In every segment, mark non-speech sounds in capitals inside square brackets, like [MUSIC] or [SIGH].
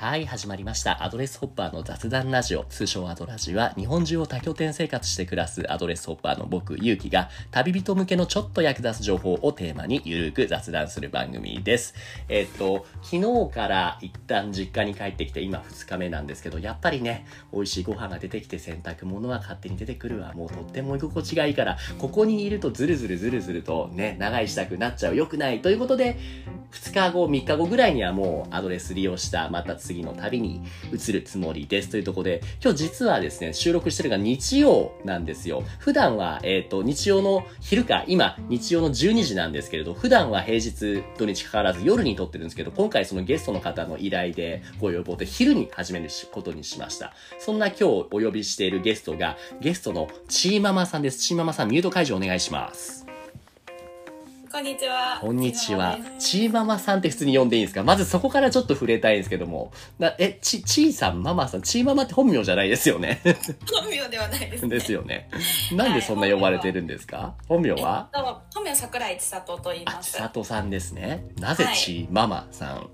はい、始まりました。アドレスホッパーの雑談ラジオ、通称アドラジは、日本中を多拠点生活して暮らすアドレスホッパーの僕、ゆうきが、旅人向けのちょっと役立つ情報をテーマにゆるく雑談する番組です。えっと、昨日から一旦実家に帰ってきて、今2日目なんですけど、やっぱりね、美味しいご飯が出てきて洗濯物は勝手に出てくるわ。もうとっても居心地がいいから、ここにいるとズルズルズルズルとね、長居したくなっちゃう。良くない。ということで、2日後、3日後ぐらいにはもうアドレス利用した、また次の旅に移るつもりです。というところで、今日実はですね、収録してるが日曜なんですよ。普段は、えっ、と、日曜の昼か、今、日曜の12時なんですけれど、普段は平日、土日かかわらず夜に撮ってるんですけど、今回そのゲストの方の依頼でご要望で昼に始めることにしました。そんな今日お呼びしているゲストが、ゲストのチーママさんです。チーママさん、ミュート解除お願いします。こんにちは。こんにちはちーママさんって普通に呼んでいいんですか？まずそこからちょっと触れたいんですけども。なえ、ち、チーさん、ママさん、チーママって本名じゃないですよね？本名ではないです、ね。ですよね。なんでそんな呼ばれてるんですか？本名は？えっと本名桜井千里と言いあ、ます。千里さんですね。なぜチーママさん？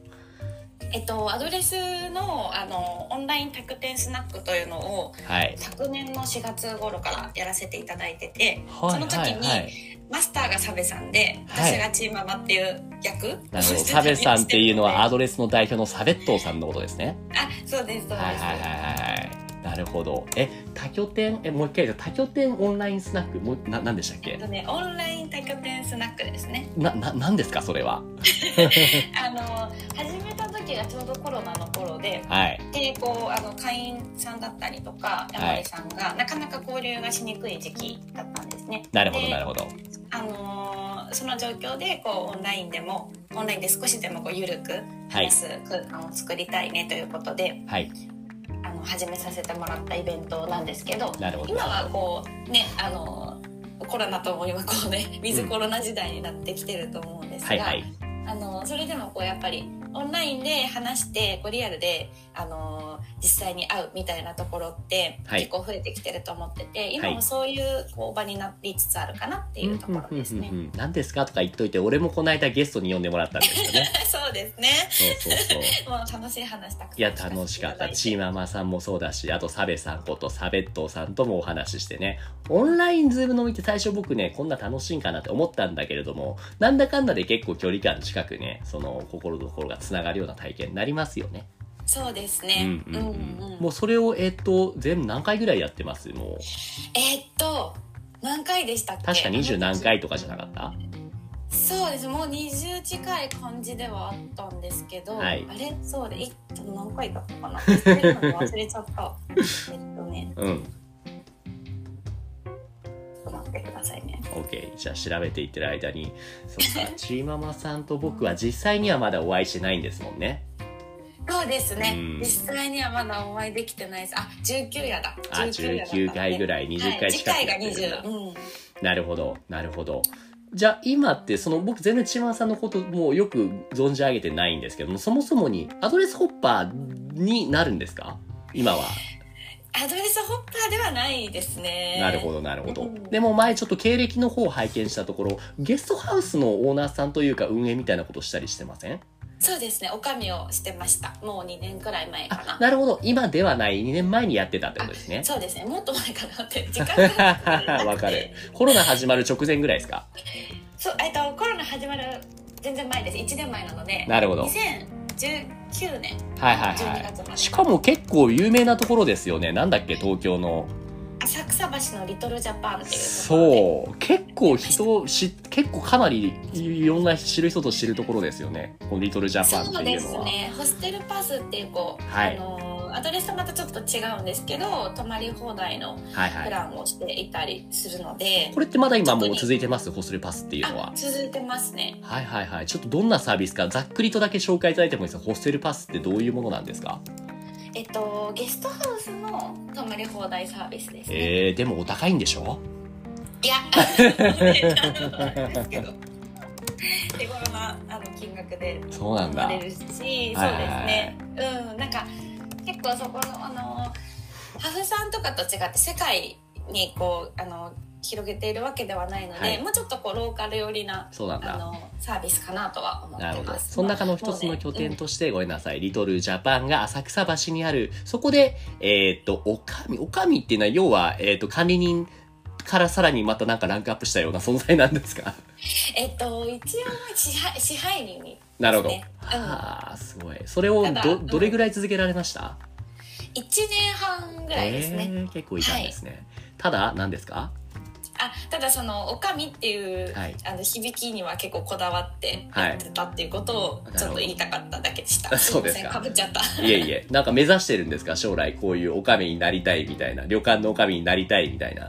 えっとアドレスのあのオンライン宅店スナックというのをはい。昨年の4月頃からやらせていただいてて、はいその時に、はいはいマスターがサベさんで、はい私がチーママっていう役、なるほど。[LAUGHS] サベさんっていうのはアあドレスの代表のサベットーさんのことですね。あそうですそうです、はいはいはいはいはい。なるほど。え、多拠点、え、もう一回言うと多拠点オンラインスナック、もう、な、なんでしたっけ？えっとねオンライン宅店スナックですねな、な、なんですかそれは？[LAUGHS] あの始めた時がちょうどコロナの頃ではい。でこうあの会員さんだったりとか山根さんが、なかなか交流がしにくい時期だったんですね。なるほどでなるほど。あのーその状況でこうオンラインでもオンラインで少しでもこう緩くはい話す空間を作りたいねということで、はい。あの始めさせてもらったイベントなんですけどなるほど。今はこうねあのーコロナとも今こうねウィズコロナ時代になってきてると思うんですが、はいはい。あのそれでもこうやっぱりオンラインで話してこうリアルであの実際に会うみたいなところってはい結構増えてきてると思ってて、今はいもそういうこう場になりつつあるかなっていうところですね。何ですかとか言っといて、俺もこの間ゲストに呼んでもらったんですよね。[LAUGHS] そうですね。そうそうそう。もう楽しい話たくさんいや、楽しかった。チーママさんもそうだし、あと、サベさんこと、サベットーさんともお話ししてね。オンラインズーム飲みって最初僕ね、こんな楽しいんかなって思ったんだけれども、なんだかんだで結構距離感近くね、その心と心が繋がるような体験になりますよね。そうですうね。んうんうん。うんうんもうそれを、えっと、全部何回ぐらいやってます？もう。えーっと何回でしたっけ？確か20何回とかじゃなかった？そうですもう20近い感じではあったんですけど、はいあれ？そうでい何回だったかな？忘れちゃった [LAUGHS] えっとねうん。待ってくださいね OK。じゃあ調べていってる間に。そっか、[LAUGHS] チーママさんと僕は実際にはまだお会いしてないんですもんね。そうですね、うん実際にはまだお会いできてないですあ19夜だあ、19回ぐららい、20回近くはい、次回がるんだ。20、うん、なるほど、なるほど。じゃあ今って、その僕全然チーママさんのこともうよく存じ上げてないんですけども、そもそもにアドレスホッパーになるんですか？今は。アドレスホッはないですね。なるほど、なるほど。うん。でも前ちょっと経歴の方を拝見したところ、ゲストハウスのオーナーさんというか運営みたいなことしたりしてません？そうですねおかみをしてました。もう2年くらい前かあな、なるほど。今ではない。2年前にやってたってことですね。そうですね。もっと前かなって。[LAUGHS] 時間がわかる。コロナ始まる直前ぐらいですか？そうえっとコロナ始まる全然前です。1年前なので。なるほど。2019年はいはい12月まはい。でしかも結構有名なところですよね。なんだっけ、東京の。浅草橋のリトルジャパンっていうそう。結構人し、結構かなりいろんな知る人と知るところですよね。このリトルジャパンっそうでていうのは。すねホステルパスっていうこう、はいあのアドレスとまたちょっと違うんですけど泊まり放題のはいはい。プランをしていたりするので、これってまだ今もう続いてます？ホステルパスっていうのは。あ続いてますね。はいはいはい。ちょっとどんなサービスかざっくりとだけ紹介いただいてもいいですか？ホステルパスってどういうものなんですか？えっとゲストハウスの泊まり放題サービスですね、えー、でもお高いんでしょ？いや。[LAUGHS] 手頃なあの金額でそうなんだ。泊まれるし、そうですね。うん、なんか結構そこのあのハフさんとかと違って世界にこうあの広げているわけではないので、はいもうちょっとこうローカル寄りなそうなんだ。あのサービスかなとは思って。ます。その中の一つの拠点として、ごめんなさい、リトルジャパンが浅草橋にある、そこで、えっ、と、おかみ、おかみっていうのは、要は、えっ、と、管理人からさらにまたなんかランクアップしたような存在なんですか？えっと一応支配支配人になるほど。うんはあ、すごい。それをど、うんどれぐらい続けられました、1年半ぐらいですね。えー結構いたんですね。ただ、何ですか？あただその「おかみ」っていう、はいあの響きには結構こだわってはいやってたっていうことをちょっと言いたかっただけでした。なるほどそうですかかぶっちゃった。いえいえ、なんか目指してるんですか？将来こういうおかみになりたいみたいな。旅館のおかみになりたいみたいな。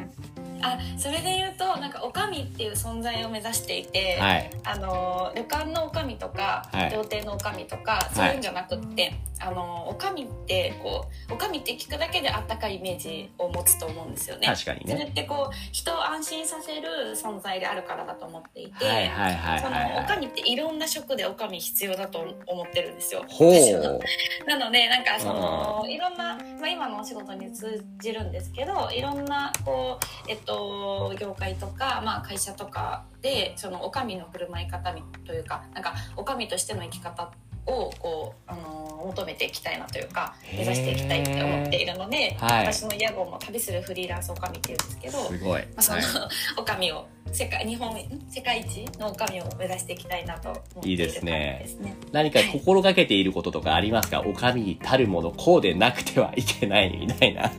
あそれで言うとなんかおかみっていう存在を目指していて、はい。あの旅館のおかみとか、はい料亭のおかみとかそういうんじゃなくって、あのおかみってこうおかみって聞くだけであったかいイメージを持つと思うんですよね。確かにね。それってこう人を安心させる存在であるからだと思っていて、はいはいはいそはい、のおかはい。みっていろんな職でおかみ必要だと思ってるんですよ。なのでなんかそのいろんな、まあ、今のお仕事に通じるんですけどいろんなこう、えっと、業界とか、まあ、会社とかでそのおかみの振る舞い方というかなんかおかみとしての生き方をこう、あの求めていきたいなというか目指していきたいって思っているので、はい私の屋号も旅するフリーランスおかみっていうんですけど。すごい。まあ、その、はいおかみを世界日本世界一のおかみを目指していきたいなと思っていいですねね。何か心がけていることとかありますかおかみたるもの、こうでなくてはいけないみたいな。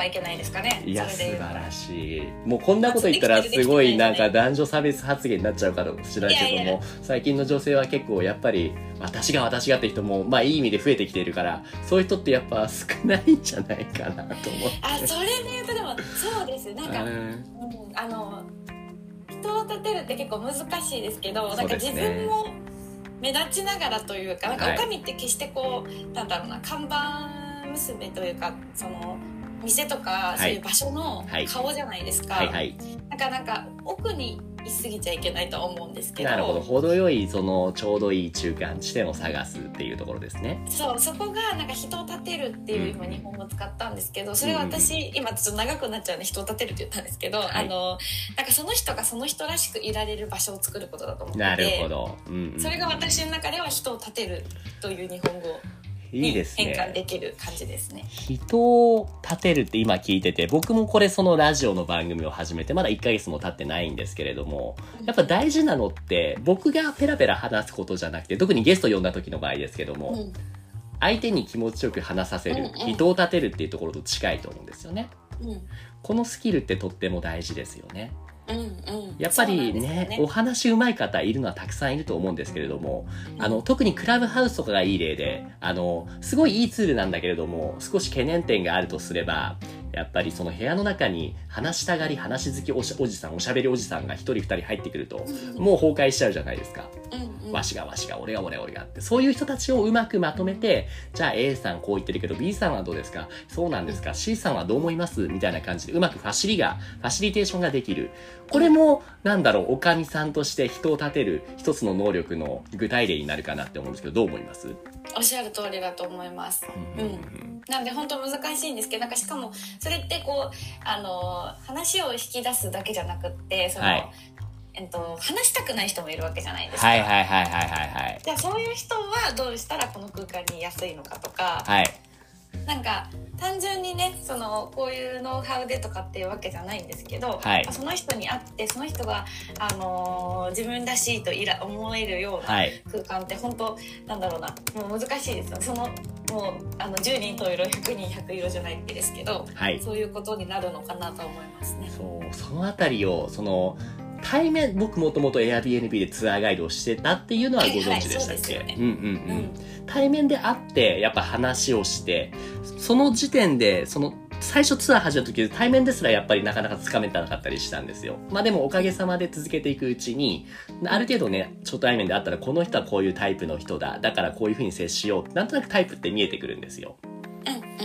はいけないですかね。いや、素晴らしい。もうこんなこと言ったらすごいなんか男女差別発言になっちゃうかもしれないけども、いやいや最近の女性は結構やっぱり、私が私がって人も、まあいい意味で増えてきているから、そういう人ってやっぱ少ないんじゃないかなと思って。あそれで言うとでもそうですなんか、うんうん、あの人を立てるって結構難しいですけど、なんか自分も目立ちながらというかなんかはいおかみって決してこう、なんだろうな看板娘というかその店とかいそういう場所のはい顔じゃないですか。はいはい。なんかなんか奥にいすぎちゃいけないとは思うんですけどなるほど。程よい、その、ちょうどいい中間地点を探すっていうところですね。そうそこがなんか人を立てるっていう今日本語を使ったんですけどそれは私、今ちょっと長くなっちゃうんで人を立てるって言ったんですけど、はいあのなんかその人がその人らしくいられる場所を作ることだと思っててなるほど。うん、うん。それが私の中では人を立てるという日本語いいにですね。変換できる感じですね。人を立てるって今聞いてて、僕もこれそのラジオの番組を始めてまだ1ヶ月も経ってないんですけれども、やっぱ大事なのって僕がペラペラ話すことじゃなくて、特にゲスト呼んだ時の場合ですけども、うん相手に気持ちよく話させる、うんうん人を立てるっていうところと近いと思うんですよね。うんこのスキルってとっても大事ですよね。やっぱりねですよお話上手い方いるのはたくさんいると思うんですけれども、うんあの、特にクラブハウスとかがいい例で、あの、すごいいいツールなんだけれども、少し懸念点があるとすれば、やっぱりその部屋の中に話したがり、話好きおじさん、おしゃべりおじさんが一人二人入ってくると、もう崩壊しちゃうじゃないですか。わしがわしが、俺が俺が俺がって。そういう人たちをうまくまとめて、じゃあ A さんこう言ってるけど B さんはどうですか？そうなんですか ?C さんはどう思います？みたいな感じでうまくファシリが、ファシリテーションができる。これも、なんだろう、おかみさんとして人を立てる一つの能力の具体例になるかなって思うんですけど、どう思います？おっしゃる通りだと思います。うんなんで本当難しいんですけどなんかしかもそれってこうあの話を引き出すだけじゃなくってその、はいえっと、話したくない人もいるわけじゃないですか。はいはいはいはいはいはい。じゃあそういう人はどうしたらこの空間にいやすいのかとか、はい。なんか単純にねそのこういうノウハウでとかっていうわけじゃないんですけど、はいその人に会ってその人が、あのー自分らしいといら思えるようなはい。空間って本当なんだろうなもう難しいですよそのもうあの10人十色100人100色じゃないですけどはい。そういうことになるのかなと思いますね。そう、そのあたりを、その、対面、僕もともと Airbnb でツアーガイドをしてたっていうのはご存知でしたっけ、はいはいそうんうん対面で会って、やっぱ話をして、その時点で、その、最初ツアー始めた時、対面ですらやっぱりなかなかつかめたなかったりしたんですよ。まあでもおかげさまで続けていくうちに、ある程度ね、初対面で会ったら、この人はこういうタイプの人だ。だからこういう風に接しよう。なんとなくタイプって見えてくるんですよ。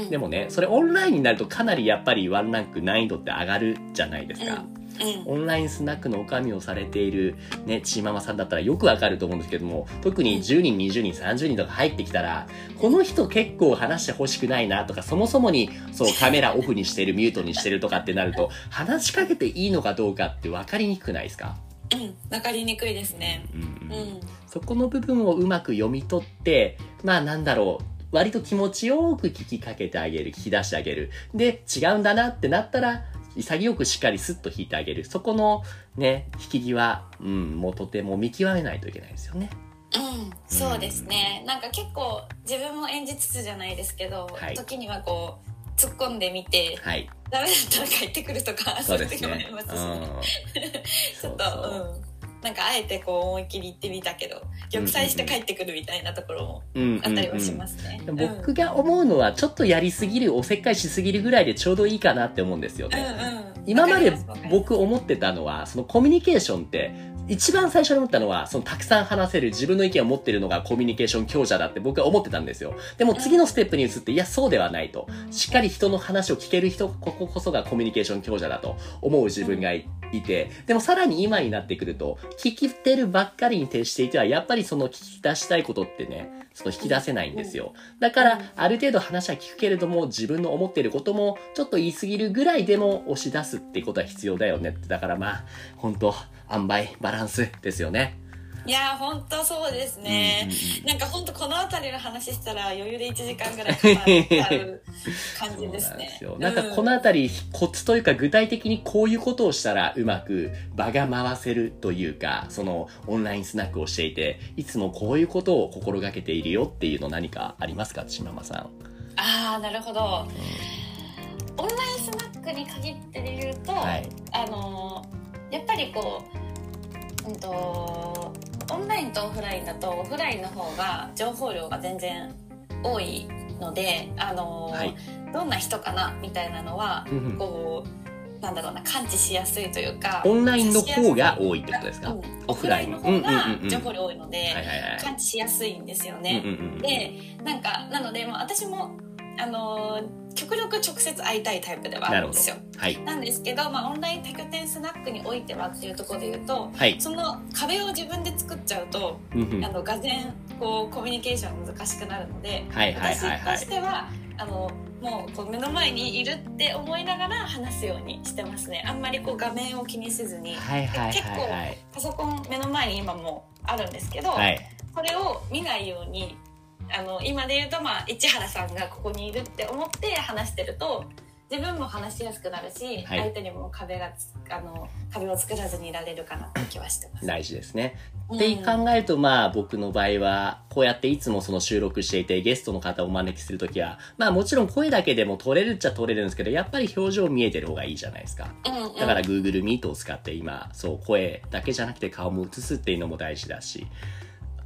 でもね、それオンラインになるとかなりやっぱりワンランク難易度って上がるじゃないですか。うんうんオンラインスナックの女将をされているね、ちーママさんだったらよくわかると思うんですけども、特に10人、20人、30人とか入ってきたら、この人結構話してほしくないなとか、そもそもにそうカメラオフにしてる、ミュートにしてるとかってなると、話しかけていいのかどうかって分かりにくくないですか？うん。わかりにくいですね。うんううん。ん。そこの部分をうまく読み取って、まあなんだろう、割と気持ちよく聞きかけてあげる、聞き出してあげる。で、違うんだなってなったら、潔くしっかりスッと引いてあげる。そこのね、引き際、うん、もうとても見極めないといけないですよね。うん、そうですね。なんか結構自分も演じつつじゃないですけど、はい時にはこう突っ込んでみてはい。ダメだったら帰ってくるとかそうですいう時もあねり。ますし、うん。[LAUGHS] ちょっとうん。なんかあえてこう思いっきり言ってみたけど玉砕して帰ってくるみたいなところもうんあったりはしますね。でも僕が思うのは、ちょっとやりすぎる、おせっかいしすぎるぐらいでちょうどいいかなって思うんですようんね。うんうん今まで僕思ってたのは、そのコミュニケーションって、一番最初に思ったのは、そのたくさん話せる自分の意見を持ってるのがコミュニケーション強者だって僕は思ってたんですよ。でも次のステップに移って、いや、そうではないと。しっかり人の話を聞ける人、こここそがコミュニケーション強者だと思う自分がいいて、でもさらに今になってくると、聞きてるばっかりに徹していては、やっぱりその聞き出したいことってね、その引き出せないんですよ。だから、ある程度話は聞くけれども、自分の思ってることも、ちょっと言い過ぎるぐらいでも押し出すってことは必要だよねって。だからまあ、本当塩梅、バランスですよね。いやー本当そうですね。うんうんうんなんか本当この辺りの話したら余裕で1時間ぐらいかかっちゃう感じですね。なんかこのあたり、コツというか具体的にこういうことをしたらうまく場が回せるというか、そのオンラインスナックをしていて、いつもこういうことを心がけているよっていうの何かありますかちままさん？ああなるほど。オンラインスナックに限って言うと、はい。あのーやっぱりこう、うんと、オンラインとオフラインだとオフラインの方が情報量が全然多いので、あのーはい。どんな人かなみたいなのはうんうん。こうなんだろうな感知しやすいというかオンラインの方が多いってことですか、うん。オフラインの方が情報量多いので。感知しやすいんですようんね。でなんかなので、まあ、私もあのー極力直接会いたいタイプではあなるんですよ。。はい。なんですけど、まあ、オンライン多拠点スナックにおいてはっていうところで言うとはい。その壁を自分で作っちゃうとあのがぜんこうコミュニケーション難しくなるのではいはい私としてはあのもうこう目の前にいるって思いながら話すようにしてますねあんまりこう画面を気にせずにはいはいはいはい。パソコン目の前に今もあるんですけど、はい。これを見ないようにあの今で言うと、まあ、市原さんがここにいるって思って話してると自分も話しやすくなるし、はい相手にも壁がつあの壁を作らずにいられるかなって気はしてます。大事ですね。うんって考えると、まあ僕の場合は、こうやっていつもその収録していて、ゲストの方をお招きするときは、まあもちろん声だけでも撮れるっちゃ撮れるんですけど、やっぱり表情見えてる方がいいじゃないですか。うんうんだから Google Meet を使って今、そう、声だけじゃなくて顔も映すっていうのも大事だし、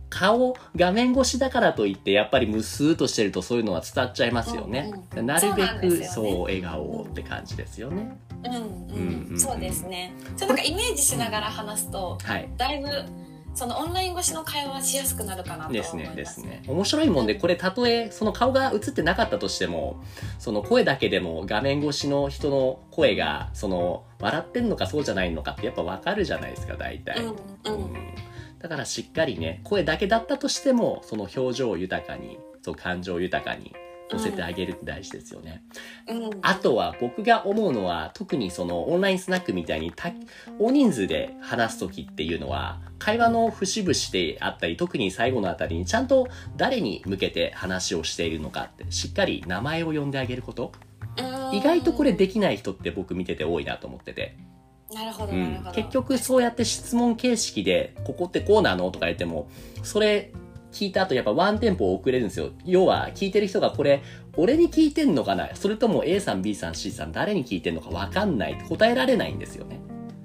顔、画面越しだからといって、やっぱりムスーっとしてるとそういうのは伝わっちゃいますよね。うんうんなるべく、そうねそう、笑顔って感じですよね。うんうんううんんそうですね。そうなんかイメージしながら話すと、はい。だいぶそのオンライン越しの会話しやすくなるかなと思います。ですね、ですね。面白いもんで、これたとえ、その顔が映ってなかったとしても、その声だけでも画面越しの人の声が、その、笑ってんのかそうじゃないのかってやっぱわかるじゃないですか、大体。うんうんうんだからしっかりね、声だけだったとしても、その表情を豊かに、そう感情を豊かに乗せてあげるって大事ですよね。うんあとは僕が思うのは、特にそのオンラインスナックみたいにた大人数で話すときっていうのは、会話の節々であったり、特に最後のあたりにちゃんと誰に向けて話をしているのかって、しっかり名前を呼んであげること。うん意外とこれできない人って僕見てて多いなと思ってて。なるほどうんなるほど。結局そうやって質問形式で、ここってこうなのとか言っても、それ聞いた後やっぱワンテンポ遅れるんですよ。要は聞いてる人がこれ、俺に聞いてんのかなそれとも A さん、B さん、C さん誰に聞いてんのかわかんない。答えられないんですよね。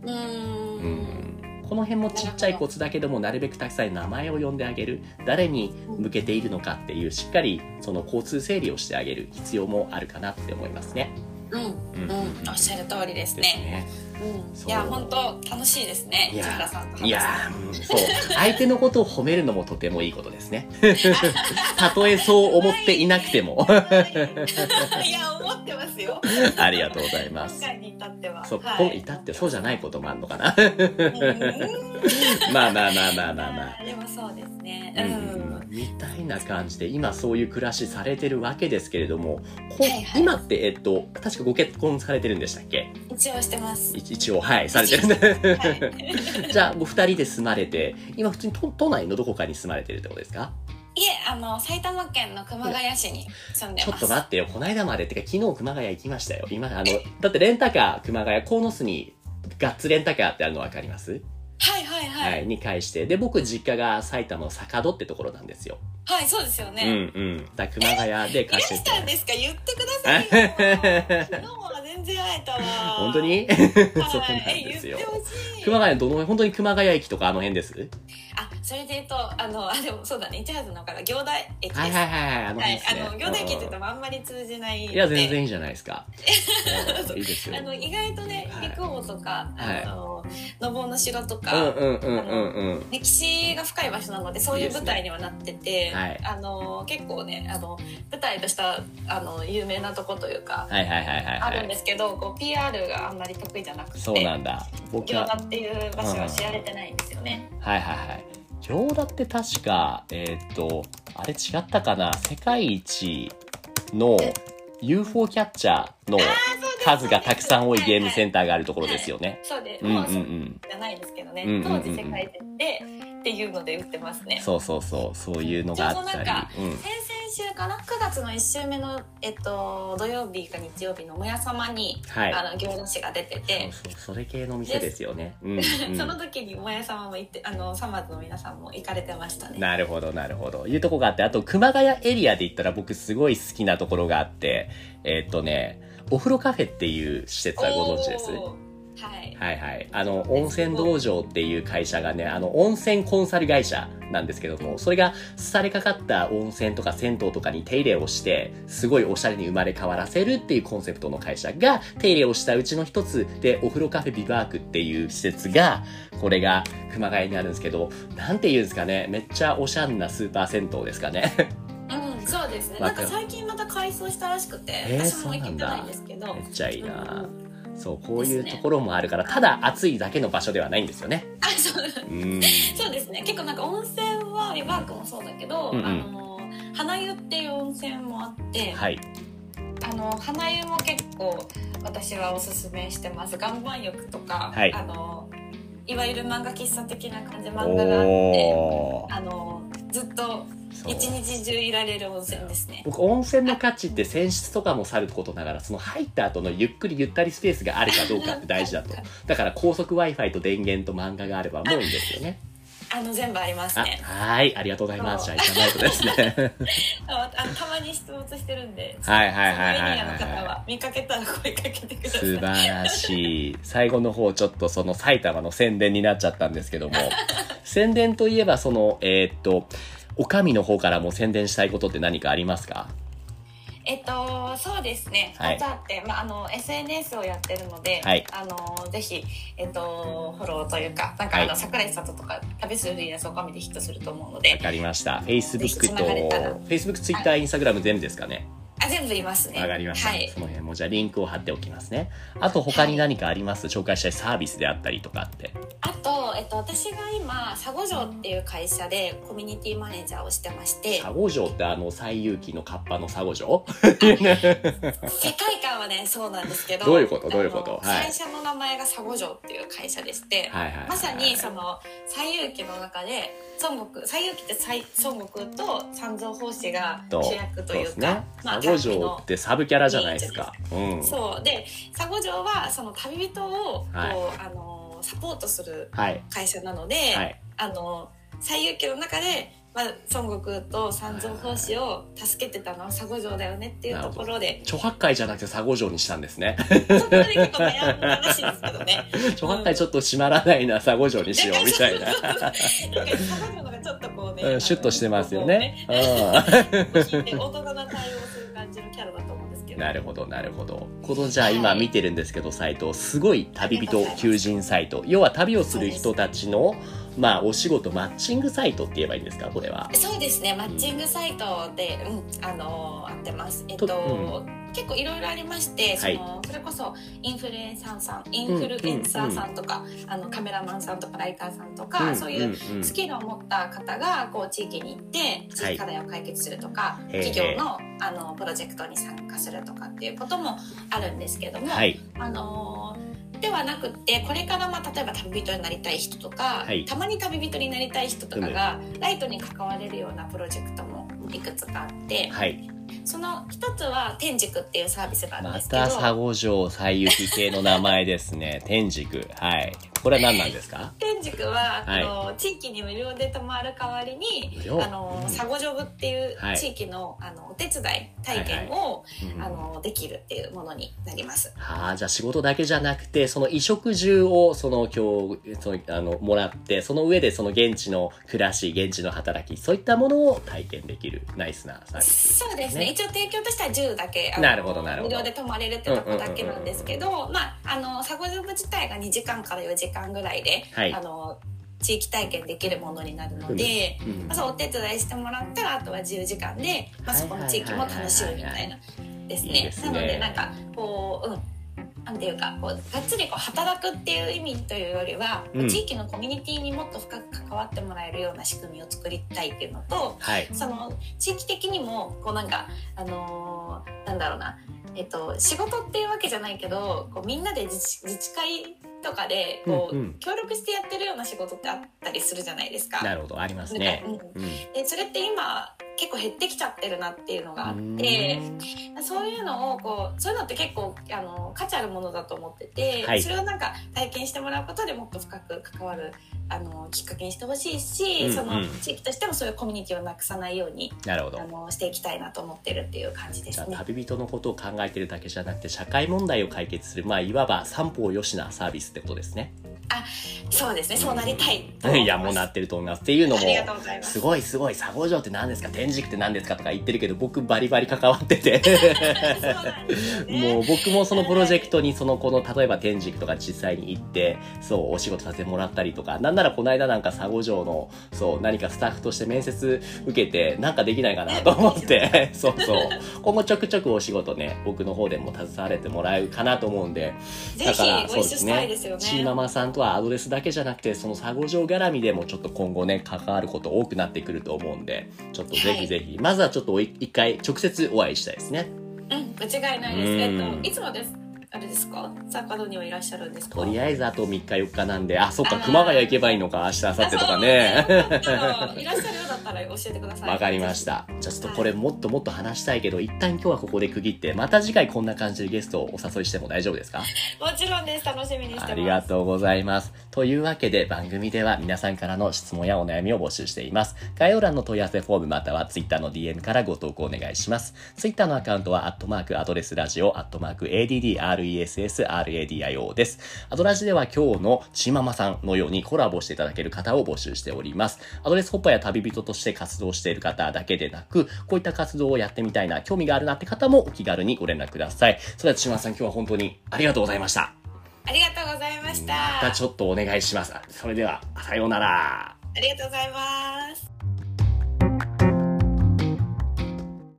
うんん。この辺もちっちゃいコツだけども、なるべくたくさん名前を呼んであげる。誰に向けているのかっていう、しっかりその交通整理をしてあげる必要もあるかなって思いますね。うんうんうんおっしゃる通りですですね。いや本当楽しいですねいやいやーうんそう。相手のことを褒めるのもとてもいいことですね。たとえそう思っていなくても。[LAUGHS] いや思ってますよ。ありがとうございます。今回に至っては。そう、はい。至ってそうじゃないこともあるのかな。うん。[LAUGHS] まあまあまあまあまあまあ。でもそうですね。うんうん、みたいな感じで今そういう暮らしされてるわけですけれどもこはいはい。今ってえっと確かご結婚されてるんでしたっけ？一応してます。い一応はいされてる。んで [LAUGHS] はい。じゃあご二人で住まれて今普通に都都内のどこかに住まれてるってことですか？いえあの埼玉県の熊谷市に住んでちょっますと待ってよ。この間までってか昨日熊谷行きましたよ。今あのだってレンタカー熊谷鴻巣にガッツレンタカーってあるの分かります？はいはいはい。はい、に返して。で僕実家が埼玉の坂戸ってところなんですよ。はいそうですようんね、うん。だ熊谷でいら貸してしてたんですか？言ってくださいよ。[LAUGHS] 昨日は全然会えたわ。本当に？はい。そうなんですよ。熊谷どの本当に熊谷駅とかあの辺です？あそれで言うとあのあでもそうだね。市原のから行田駅です。はいはいはいはいあのはいあの行田駅って言ってもあんまり通じないいや全然いいいじゃないですか。[LAUGHS] うんいいですよ。あの意外とねはい。陸王とか、はい。あののぼうの城とうんか、うんうんうんうん。歴史が深い場所なのでそういう舞台にはなっててはい。あの結構ねあの舞台としたあの有名なとこというか、はいはいはいはいあるんではいすけどこう PR があんまり得意じゃなくてそうなんだ。僕行は田っていう場所は知られてないんですよね。はいはいはい。行田って確かえーっとあれ違ったかな？世界一の UFO キャッチャーの数がたくさん多いゲームセンターがあるところですよね。そうで、うんうんうん。じゃないですけどね、うんうんうん。当時世界でっていうので売ってますね。そうそうそう。そういうのがあったり。ん先々週かな？9月の1週目の、えっと、土曜日か日曜日の「もやさまに」はい。あの行田市が出てて、そうそうそれ系の店ですよね。うん、うん。[LAUGHS] その時にもやさまも行ってあのサマーズの皆さんも行かれてましたね。なるほどなるほど。いうとこがあってあと熊谷エリアで言ったら僕すごい好きなところがあってえーっとねお風呂カフェっていう施設はご存知です？はい。はいはい。あの、温泉道場っていう会社がね、あの、温泉コンサル会社なんですけども、それが、廃れかかった温泉とか銭湯とかに手入れをして、すごいおしゃれに生まれ変わらせるっていうコンセプトの会社が、手入れをしたうちの一つで、お風呂カフェビバークっていう施設が、これが熊谷にあるんですけど、なんて言うんですかね、めっちゃおしゃんなスーパー銭湯ですかね。うん、そうですね。なんか最近また改装したらしくて、えー私も行けてないんですけど。めっちゃいいな、うんそう、こういうところもあるから、ただ暑いだけの場所ではないんですよね。あ、そう。うん。[LAUGHS] そうですね。結構なんか温泉はビバークもそうだけど、うんうんあの花湯っていう温泉もあって、はい。あの花湯も結構私はおすすめしてます。岩盤浴とか、はいあのいわゆる漫画喫茶的な感じ漫画があって。あのずっと一日中いられる温泉ですね。僕温泉の価値って泉質とかもさることながらその入った後のゆっくりゆったりスペースがあるかどうかって大事だと [LAUGHS] だから高速 w i f i と電源と漫画があればもういいんですよねあの全部ありますあね。はいありがとうございます。じゃあ行かないとですね。[LAUGHS] ああのたまに出没してるんで、[LAUGHS] はいはいはいはいはい見かけたら声かけてください。素晴らしい。最後の方ちょっとその埼玉の宣伝になっちゃったんですけども。[LAUGHS] 宣伝といえばそのえーっとお上の方からも宣伝したいことって何かありますか？えっと、そうですね。はい。2つあって、まあ、あの、SNS をやってるので、はい。あの、ぜひ、えっと、フォローというか、なんか、はい。あの、桜井里とか、旅するフリーランスを神でヒットすると思うので。わ、かりました。Facebook と Facebook、Twitter、Instagram 全部ですかね？あ、全部いますね。わかりました、はい。その辺もじゃあリンクを貼っておきますね。あと他に何かあります、紹介したいサービスであったりとかって。あと、えっと、私が今、佐護城っていう会社でコミュニティマネージャーをしてまして、佐護城ってあの西遊記のカッパの佐護城世界観はね、そうなんですけど、どういうこと？どういうこと？はい。会社の名前が佐護城っていう会社でして、はいはいはいはい。まさにその西遊記の中で孫悟空西遊記って西孫悟空と三蔵法師がと主役というかね。まあ佐護城ってサブキャラじゃないですか。うん。そう。で佐護城はその旅人をこう、はい。あのサポートするはい。会社なので、はい。あの西遊記の中で、まあ、孫悟空と三蔵法師を助けてたのは佐護城だよねっていうところで著白海じゃなくて佐護城にしたんですね。そこで結構悩んだらしいんですけどね。[LAUGHS] 著白海ちょっと閉まらないな佐護城にしようみたいな。なんか佐護城のがちょっとこうね、うんシュッとしてますよね。[LAUGHS] 大人よ。なるほど、なるほど。このじゃあ今見てるんですけど、サイト、すごい旅人求人サイト。要は旅をする人たちの、まあお仕事マッチングサイトって言えばいいんですか、これは。そうですね、マッチングサイトで、うん、あのー、合ってます。えっと、と結構いろいろありまして、はい。そのそれこそインフルエンサーさん、インフルエンサーさんとか、あのカメラマンさんとかライターさんとか、そういうスキルを持った方がこう地域に行って地域課題を解決するとか、企業のあのプロジェクトに参加するとかっていうこともあるんですけども、はい。あのーではなくってこれからまあ例えば旅人になりたい人とか、はい。たまに旅人になりたい人とかがライトに関われるようなプロジェクトもいくつかあってはい。その一つは天竺っていうサービスがあるんですけどた佐護城西行き系の名前ですね。天竺。はい。これは何なんですか？天竺は、はい。あの地域に無料で泊まる代わりにあのうん。佐護ジョブっていうはい。地域の,、あのお手伝い体験を、うん。あのできるっていうものになります。はあ、じゃあ仕事だけじゃなくて、その衣食住を、その今日、その、あの、もらって、その上でその現地の暮らし、現地の働き、そういったものを体験できるナイスなサービス。そうですね。ね一応提供としては10だけなるほどなるほど。無料で泊まれるってとこだけなんですけど、まああの佐護ジョブ自体が2時間から4時間ぐらいで、はい。あの地域体験できるものになるので、うん。まあ、そうお手伝いしてもらったらあとは自由時間で、まあ、そこの地域も楽しむみたいなですね。なのでなんかこううん。なんていうかこうがっつりこう働くっていう意味というよりは、うん。地域のコミュニティにもっと深く関わってもらえるような仕組みを作りたいっていうのとはい。その地域的にもこうなんかあのーなんだろうな。えっと仕事っていうわけじゃないけどこうみんなで自治自治会とかでこう、うんうん協力してやってるような仕事ってあったりするじゃないですか。なるほど、ありますね。うん。でそれって今結構減ってきちゃってるなっていうのがあってそういうのをこうそういうのって結構あの価値あるものだと思ってて、はい。それをなんか体験してもらうことでもっと深く関わるあのきっかけにしてほしいし、うんうん。その地域としてもそういうコミュニティをなくさないようになるほど。あ。のしていきたいなと思ってるっていう感じですね。旅人のことを考えてるだけじゃなくて社会問題を解決するまあいわば三方よしなサービスってことですね。そうですね、そうなりたい [LAUGHS] いやもうなってると思います。っていうのもす。すごいすごい。佐護城って何ですか？天竺って何ですかとか言ってるけど僕バリバリ関わってて [LAUGHS] ね。もう僕もそのプロジェクトにそのこの例えば天竺とか実際に行ってそうお仕事させてもらったりとかなんならこの間なんか佐護城のそう何かスタッフとして面接受けてなんかできないかなと思って。そうそう。今後ちょくちょくお仕事ね僕の方でも携われてもらえるかなと思うんで。ぜひご一緒したいですよね。チーママさんとはアドレスだけじゃなくて、その佐護城絡みでもちょっと今後ね、関わること多くなってくると思うんで、ちょっとぜひぜひ、まずはちょっと一回直接お会いしたいですね。うん、間違いないです。うんえっと、いつもです。あれですか？坂戸にはいらっしゃるんですか？とりあえずあと3日4日なんで、あ、そっか、熊谷行けばいいのか、明日、明後日とかね。いらっしゃるようだったら教えてください。わかりました。じゃあちょっとこれもっともっと話したいけど、一旦今日はここで区切って、また次回こんな感じでゲストをお誘いしても大丈夫ですか？もちろんです。楽しみにしてます。ありがとうございます。というわけで番組では皆さんからの質問やお悩みを募集しています。概要欄の問い合わせフォームまたは Twitter の DM からご投稿お願いします。Twitter のアカウントはアットマークアドレスラジオアットマーク ADDRESSRADIO です。アドラジでは今日のちままさんのようにコラボしていただける方を募集しております。アドレスホッパーや旅人として活動している方だけでなく、こういった活動をやってみたいな、興味があるなって方もお気軽にご連絡ください。それではちままさん今日は本当にありがとうございました。ありがとうございました。またちょっとお願いします。それでは、さようなら。ありがとうございます。